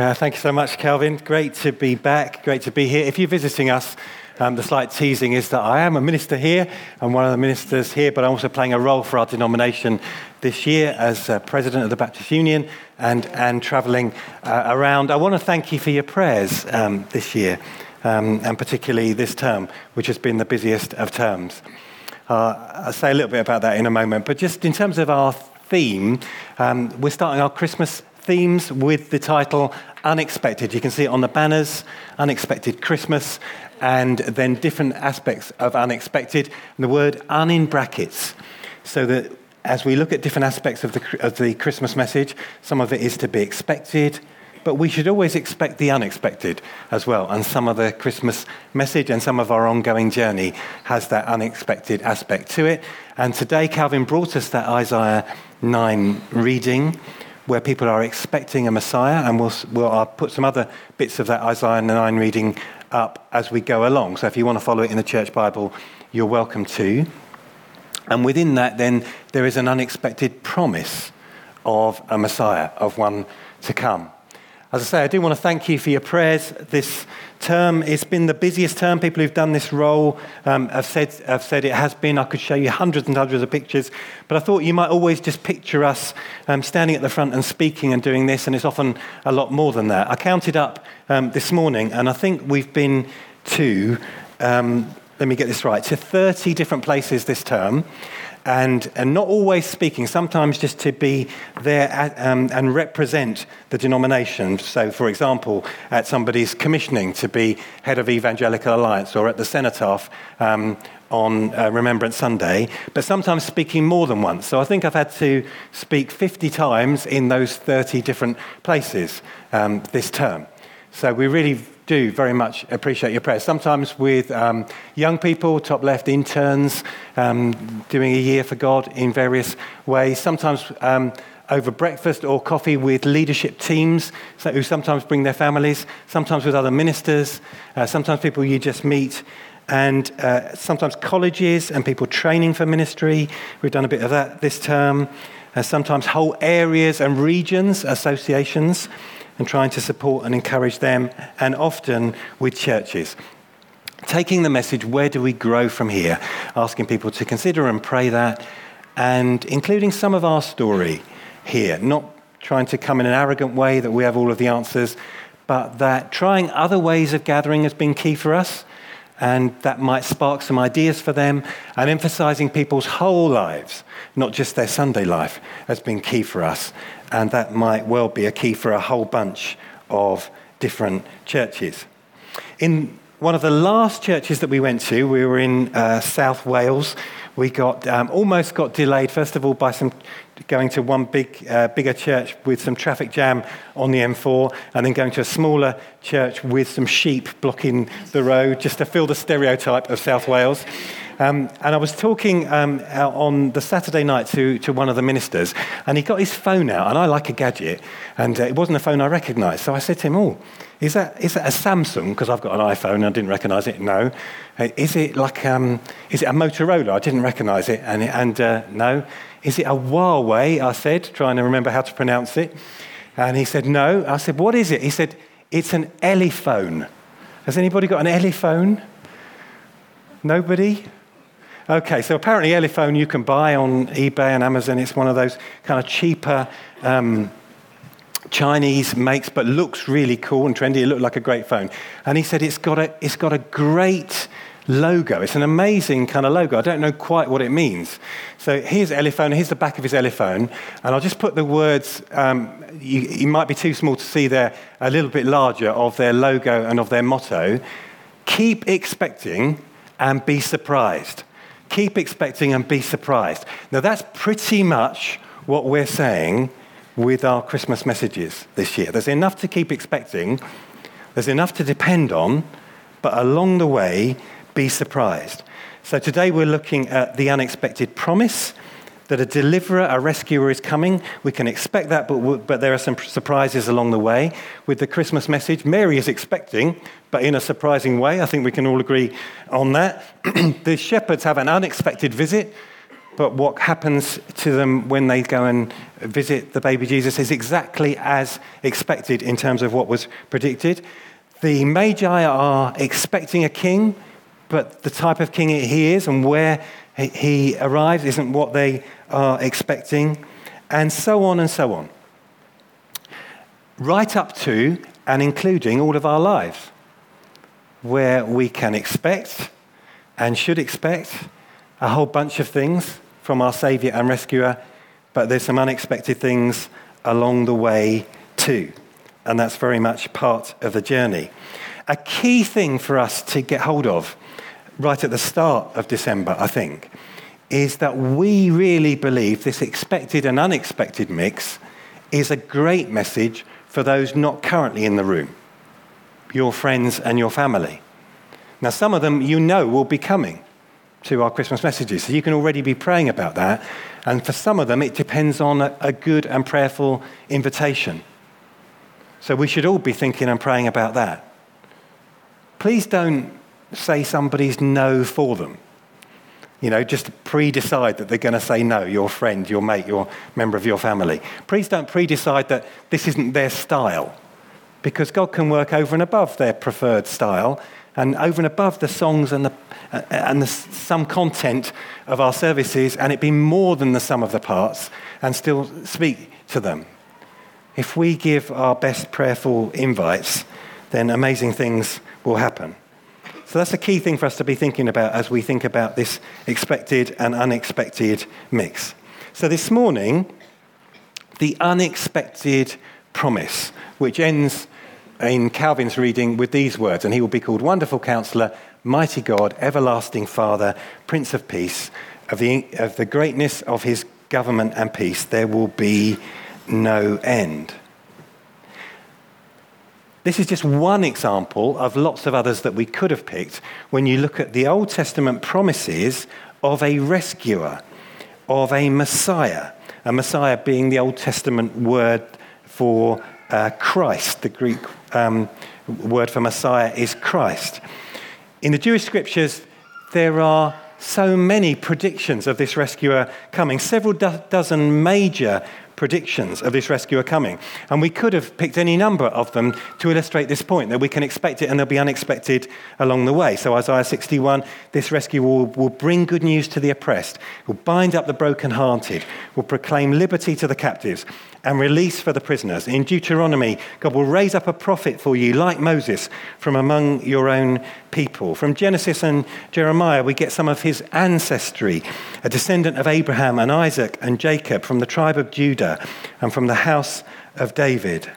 Uh, thank you so much, Calvin. Great to be back. Great to be here. If you're visiting us, um, the slight teasing is that I am a minister here. I'm one of the ministers here, but I'm also playing a role for our denomination this year as uh, president of the Baptist Union and, and traveling uh, around. I want to thank you for your prayers um, this year, um, and particularly this term, which has been the busiest of terms. Uh, I'll say a little bit about that in a moment, but just in terms of our theme, um, we're starting our Christmas themes with the title Unexpected. You can see it on the banners Unexpected Christmas, and then different aspects of unexpected, and the word un in brackets. So that as we look at different aspects of the, of the Christmas message, some of it is to be expected, but we should always expect the unexpected as well. And some of the Christmas message and some of our ongoing journey has that unexpected aspect to it. And today, Calvin brought us that Isaiah 9 reading where people are expecting a Messiah, and we'll, we'll I'll put some other bits of that Isaiah 9 reading up as we go along. So if you want to follow it in the church Bible, you're welcome to. And within that, then, there is an unexpected promise of a Messiah, of one to come. As I say, I do want to thank you for your prayers this term. It's been the busiest term. People who've done this role um, have, said, have said it has been. I could show you hundreds and hundreds of pictures, but I thought you might always just picture us um, standing at the front and speaking and doing this, and it's often a lot more than that. I counted up um, this morning, and I think we've been to, um, let me get this right, to 30 different places this term and, and not always speaking, sometimes just to be there at, um, and represent the denomination. So, for example, at somebody's commissioning to be head of Evangelical Alliance or at the cenotaph um, on uh, Remembrance Sunday, but sometimes speaking more than once. So I think I've had to speak 50 times in those 30 different places um, this term. So we really do very much appreciate your prayers. Sometimes with um, young people, top left interns, um, doing a year for God in various ways. Sometimes um, over breakfast or coffee with leadership teams so, who sometimes bring their families, sometimes with other ministers, uh, sometimes people you just meet. And uh, sometimes colleges and people training for ministry. We've done a bit of that this term. Uh, sometimes whole areas and regions, associations and trying to support and encourage them, and often with churches. Taking the message, where do we grow from here? Asking people to consider and pray that, and including some of our story here, not trying to come in an arrogant way that we have all of the answers, but that trying other ways of gathering has been key for us, and that might spark some ideas for them, and emphasizing people's whole lives, not just their Sunday life, has been key for us and that might well be a key for a whole bunch of different churches. In one of the last churches that we went to, we were in uh, South Wales. We got um, almost got delayed, first of all, by some going to one big, uh, bigger church with some traffic jam on the M4, and then going to a smaller church with some sheep blocking the road, just to fill the stereotype of South Wales. Um, and I was talking um, on the Saturday night to, to one of the ministers, and he got his phone out, and I like a gadget, and uh, it wasn't a phone I recognised. So I said to him, Oh, is that, is that a Samsung? Because I've got an iPhone and I didn't recognise it. No. Uh, is it like, um, is it a Motorola? I didn't recognise it. And, and uh, no. Is it a Huawei? I said, trying to remember how to pronounce it. And he said, No. I said, What is it? He said, It's an Elephone. Has anybody got an Elephone? Nobody? Okay, so apparently Elephone you can buy on eBay and Amazon. It's one of those kind of cheaper um, Chinese makes, but looks really cool and trendy. It looked like a great phone. And he said it's got a, it's got a great logo. It's an amazing kind of logo. I don't know quite what it means. So here's Elephone. Here's the back of his Elephone. And I'll just put the words, um, you, you might be too small to see there, a little bit larger of their logo and of their motto. Keep expecting and be surprised keep expecting and be surprised. Now, that's pretty much what we're saying with our Christmas messages this year. There's enough to keep expecting, there's enough to depend on, but along the way, be surprised. So today we're looking at the unexpected promise that a deliverer, a rescuer is coming. We can expect that, but, but there are some surprises along the way. With the Christmas message, Mary is expecting, but in a surprising way. I think we can all agree on that. the shepherds have an unexpected visit. but what happens to them when they go and visit the baby Jesus is exactly as expected in terms of what was predicted. The Magi are expecting a king, but the type of king he is and where he arrives isn't what they are expecting, and so on and so on. Right up to and including all of our lives, where we can expect and should expect a whole bunch of things from our Saviour and Rescuer, but there's some unexpected things along the way too. And that's very much part of the journey. A key thing for us to get hold of right at the start of December, I think, is that we really believe this expected and unexpected mix is a great message for those not currently in the room, your friends and your family. Now, some of them you know will be coming to our Christmas messages, so you can already be praying about that. And for some of them, it depends on a, good and prayerful invitation. So we should all be thinking and praying about that. Please don't say somebody's no for them. You know, just pre decide that they're going to say no, your friend, your mate, your member of your family. Please don't pre decide that this isn't their style, because God can work over and above their preferred style and over and above the songs and, the, and the, some content of our services, and it be more than the sum of the parts, and still speak to them. If we give our best prayerful invites, then amazing things will happen. So that's a key thing for us to be thinking about as we think about this expected and unexpected mix. So this morning, the unexpected promise, which ends in Calvin's reading with these words, and he will be called Wonderful Counselor, Mighty God, Everlasting Father, Prince of Peace. Of the, of the greatness of his government and peace, there will be no end. This is just one example of lots of others that we could have picked when you look at the Old Testament promises of a rescuer, of a Messiah. A Messiah being the Old Testament word for uh, Christ. The Greek um, word for Messiah is Christ. In the Jewish scriptures, there are so many predictions of this rescuer coming, several do- dozen major predictions of this rescuer coming. And we could have picked any number of them to illustrate this point that we can expect it and there'll be unexpected along the way. So, Isaiah 61 this rescue will, will bring good news to the oppressed, will bind up the brokenhearted, will proclaim liberty to the captives and release for the prisoners. In Deuteronomy, God will raise up a prophet for you, like Moses, from among your own people. From Genesis and Jeremiah, we get some of his ancestry, a descendant of Abraham and Isaac and Jacob, from the tribe of Judah and from the house of David.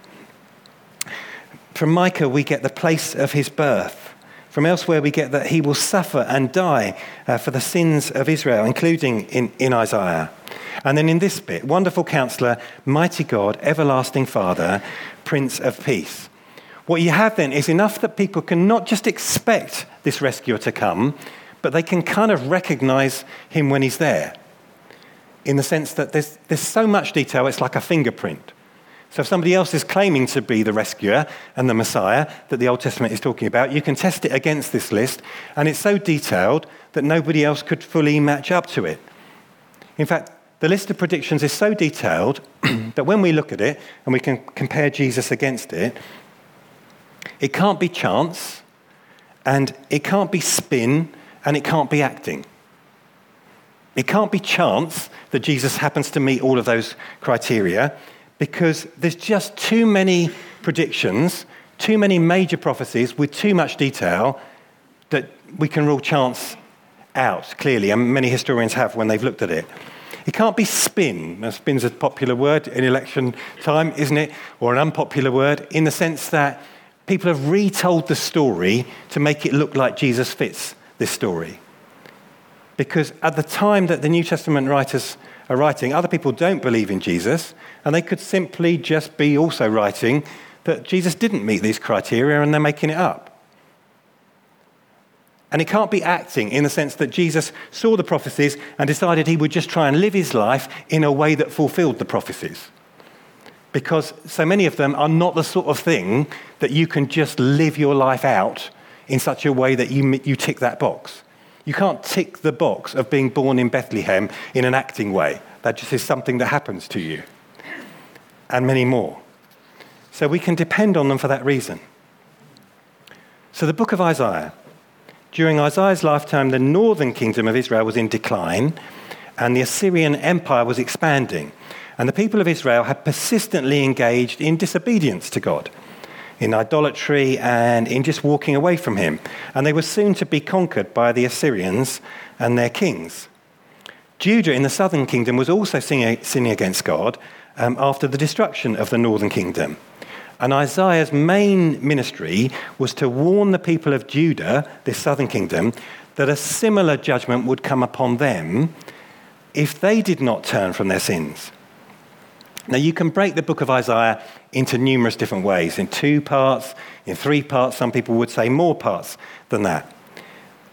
From Micah, we get the place of his birth. From elsewhere, we get that he will suffer and die uh, for the sins of Israel, including in, in Isaiah. And then in this bit, wonderful counselor, mighty God, everlasting Father, Prince of Peace. What you have then is enough that people can not just expect this rescuer to come, but they can kind of recognize him when he's there. In the sense that there's, there's so much detail, it's like a fingerprint. So if somebody else is claiming to be the rescuer and the Messiah that the Old Testament is talking about, you can test it against this list, and it's so detailed that nobody else could fully match up to it. In fact, the list of predictions is so detailed that when we look at it and we can compare Jesus against it, it can't be chance, and it can't be spin, and it can't be acting. It can't be chance that Jesus happens to meet all of those criteria because there's just too many predictions, too many major prophecies with too much detail that we can rule chance out clearly, and many historians have when they've looked at it. It can't be spin. Now, spin's a popular word in election time, isn't it? Or an unpopular word in the sense that people have retold the story to make it look like Jesus fits this story. Because at the time that the New Testament writers are writing, other people don't believe in Jesus, and they could simply just be also writing that Jesus didn't meet these criteria and they're making it up. And it can't be acting in the sense that Jesus saw the prophecies and decided he would just try and live his life in a way that fulfilled the prophecies. Because so many of them are not the sort of thing that you can just live your life out in such a way that you, you tick that box. You can't tick the box of being born in Bethlehem in an acting way. That just is something that happens to you. And many more. So we can depend on them for that reason. So the book of Isaiah. During Isaiah's lifetime, the northern kingdom of Israel was in decline, and the Assyrian Empire was expanding. And the people of Israel had persistently engaged in disobedience to God, in idolatry, and in just walking away from Him. And they were soon to be conquered by the Assyrians and their kings. Judah in the southern kingdom was also sinning against God um, after the destruction of the northern kingdom. And Isaiah's main ministry was to warn the people of Judah, this southern kingdom, that a similar judgment would come upon them if they did not turn from their sins. Now, you can break the book of Isaiah into numerous different ways in two parts, in three parts, some people would say more parts than that.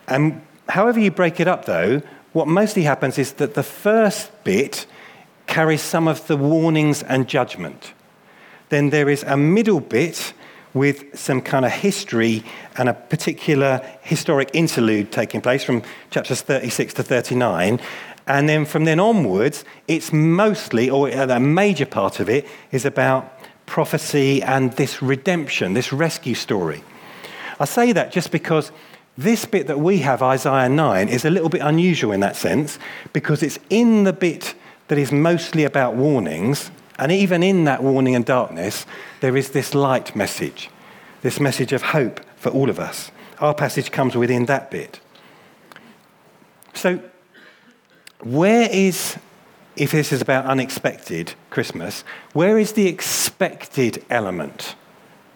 And however you break it up, though, what mostly happens is that the first bit carries some of the warnings and judgment. Then there is a middle bit with some kind of history and a particular historic interlude taking place from chapters 36 to 39. And then from then onwards, it's mostly, or a major part of it, is about prophecy and this redemption, this rescue story. I say that just because this bit that we have, Isaiah 9, is a little bit unusual in that sense because it's in the bit that is mostly about warnings, and even in that warning and darkness, there is this light message, this message of hope for all of us. Our passage comes within that bit. So, where is, if this is about unexpected Christmas, where is the expected element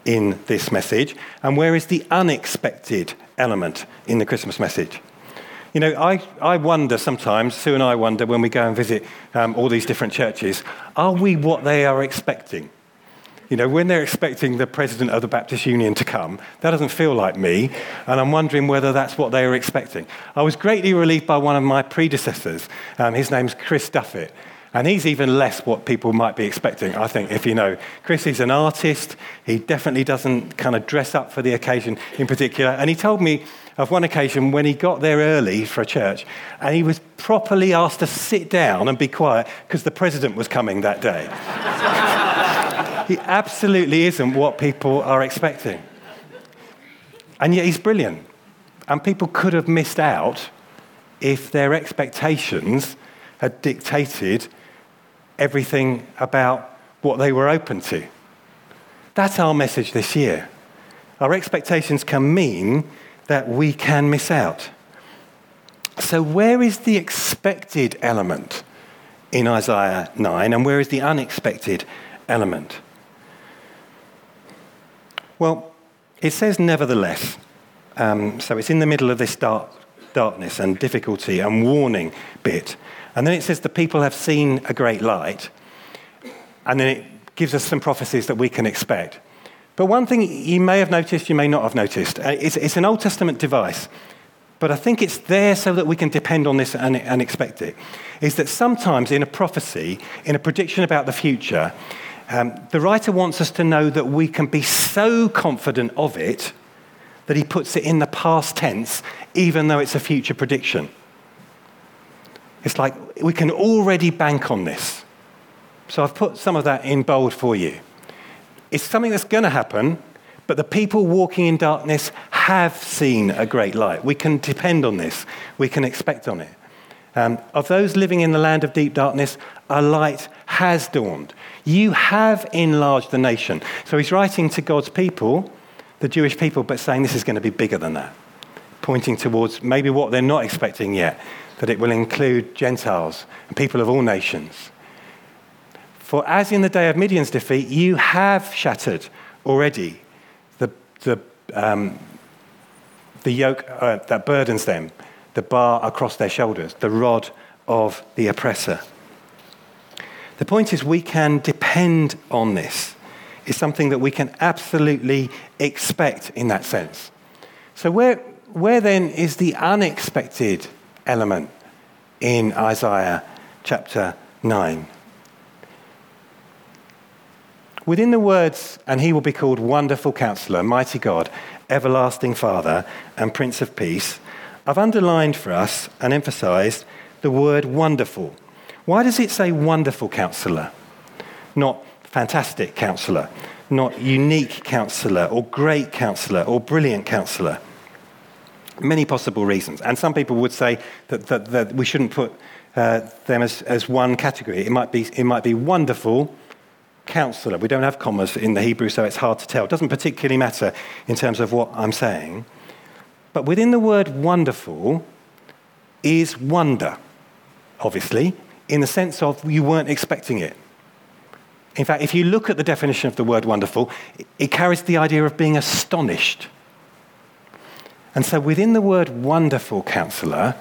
in this message? And where is the unexpected element in the Christmas message? You know, I, I wonder sometimes, Sue and I wonder when we go and visit um, all these different churches, are we what they are expecting? You know, when they're expecting the president of the Baptist Union to come, that doesn't feel like me, and I'm wondering whether that's what they were expecting. I was greatly relieved by one of my predecessors. Um, his name's Chris Duffett. And he's even less what people might be expecting, I think, if you know. Chris is an artist. He definitely doesn't kind of dress up for the occasion in particular. And he told me of one occasion when he got there early for a church and he was properly asked to sit down and be quiet because the president was coming that day. He absolutely isn't what people are expecting. And yet he's brilliant. And people could have missed out if their expectations had dictated everything about what they were open to. That's our message this year. Our expectations can mean that we can miss out. So, where is the expected element in Isaiah 9, and where is the unexpected element? Well, it says nevertheless. Um, so it's in the middle of this dark, darkness and difficulty and warning bit. And then it says the people have seen a great light. And then it gives us some prophecies that we can expect. But one thing you may have noticed, you may not have noticed, uh, it's, it's an Old Testament device. But I think it's there so that we can depend on this and, and expect it. Is that sometimes in a prophecy, in a prediction about the future, um, the writer wants us to know that we can be so confident of it that he puts it in the past tense, even though it's a future prediction. It's like we can already bank on this. So I've put some of that in bold for you. It's something that's going to happen, but the people walking in darkness have seen a great light. We can depend on this, we can expect on it. Um, of those living in the land of deep darkness, a light has dawned. You have enlarged the nation. So he's writing to God's people, the Jewish people, but saying this is going to be bigger than that, pointing towards maybe what they're not expecting yet, that it will include Gentiles and people of all nations. For as in the day of Midian's defeat, you have shattered already the, the, um, the yoke uh, that burdens them, the bar across their shoulders, the rod of the oppressor. The point is, we can depend on this. It's something that we can absolutely expect in that sense. So, where, where then is the unexpected element in Isaiah chapter 9? Within the words, and he will be called Wonderful Counselor, Mighty God, Everlasting Father, and Prince of Peace, I've underlined for us and emphasized the word wonderful. Why does it say wonderful counselor? Not fantastic counselor, not unique counselor, or great counselor, or brilliant counselor. Many possible reasons. And some people would say that, that, that we shouldn't put uh, them as, as one category. It might, be, it might be wonderful counselor. We don't have commas in the Hebrew, so it's hard to tell. It doesn't particularly matter in terms of what I'm saying. But within the word wonderful is wonder, obviously, in the sense of you weren't expecting it. In fact, if you look at the definition of the word wonderful, it carries the idea of being astonished. And so within the word wonderful counselor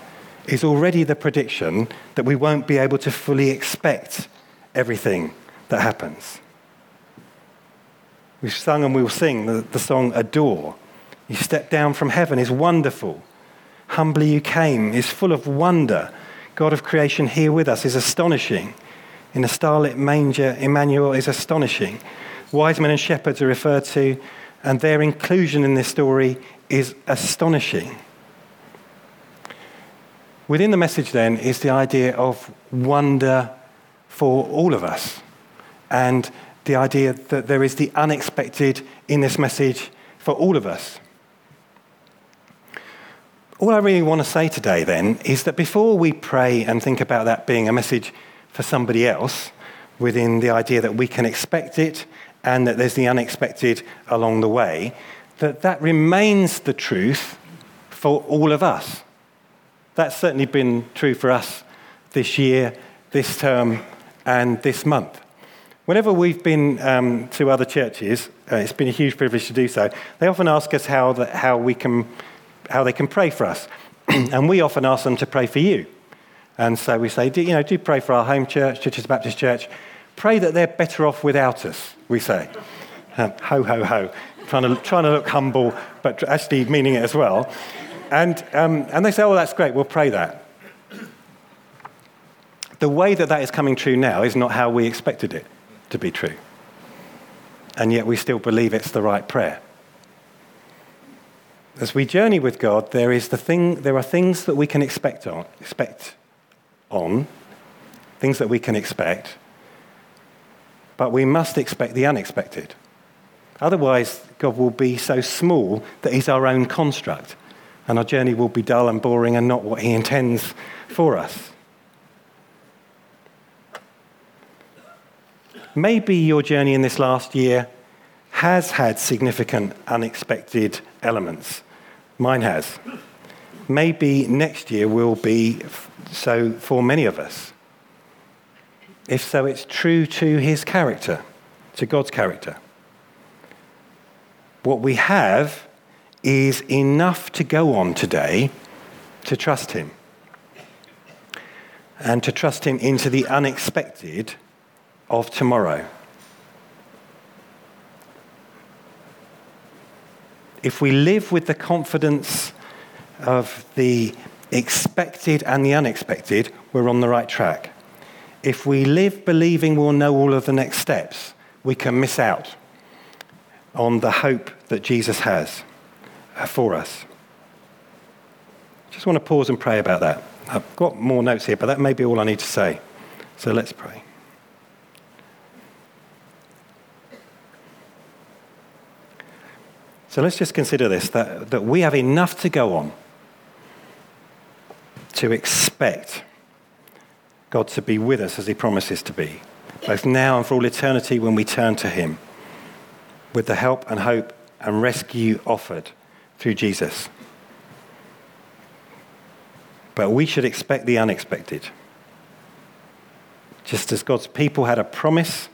is already the prediction that we won't be able to fully expect everything that happens. We've sung and we'll sing the, the song Adore. You step down from heaven is wonderful. Humbly you came is full of wonder. God of creation here with us is astonishing. In a starlit manger, Emmanuel is astonishing. Wise men and shepherds are referred to, and their inclusion in this story is astonishing. Within the message, then, is the idea of wonder for all of us, and the idea that there is the unexpected in this message for all of us. All I really want to say today, then, is that before we pray and think about that being a message for somebody else, within the idea that we can expect it and that there's the unexpected along the way, that that remains the truth for all of us. That's certainly been true for us this year, this term, and this month. Whenever we've been um, to other churches, uh, it's been a huge privilege to do so. They often ask us how, the, how, we can, how they can pray for us. and we often ask them to pray for you. And so we say, do, you know, do pray for our home church, Churches Baptist Church. Pray that they're better off without us, we say. Um, ho, ho, ho. Trying to, trying to look humble, but actually meaning it as well. And, um, and they say, oh, that's great, we'll pray that. The way that that is coming true now is not how we expected it to be true. And yet we still believe it's the right prayer. As we journey with God, there, is the thing, there are things that we can expect on, expect on, things that we can expect, but we must expect the unexpected. Otherwise, God will be so small that He's our own construct and our journey will be dull and boring and not what He intends for us. Maybe your journey in this last year has had significant unexpected elements. Mine has. Maybe next year will be so for many of us. If so, it's true to his character, to God's character. What we have is enough to go on today to trust Him and to trust Him into the unexpected of tomorrow. If we live with the confidence of the expected and the unexpected, we're on the right track. If we live believing we'll know all of the next steps, we can miss out on the hope that Jesus has uh, for us. Just want to pause and pray about that. I've got more notes here, but that may be all I need to say. So let's pray. So let's just consider this that, that we have enough to go on to expect God to be with us as He promises to be, both now and for all eternity when we turn to Him, with the help and hope and rescue offered through Jesus. But we should expect the unexpected. Just as God's people had a promise,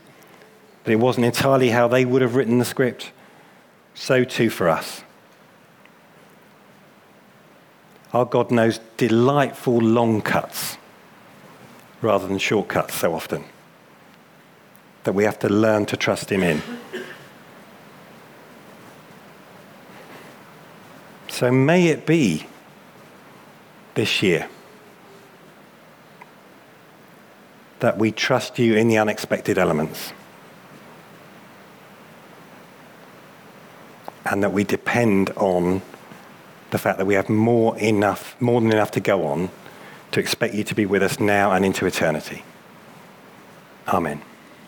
but it wasn't entirely how they would have written the script, so too for us. Our God knows delightful long cuts rather than shortcuts so often that we have to learn to trust Him in. So may it be this year that we trust you in the unexpected elements and that we depend on the fact that we have more enough, more than enough to go on to expect you to be with us now and into eternity. Amen.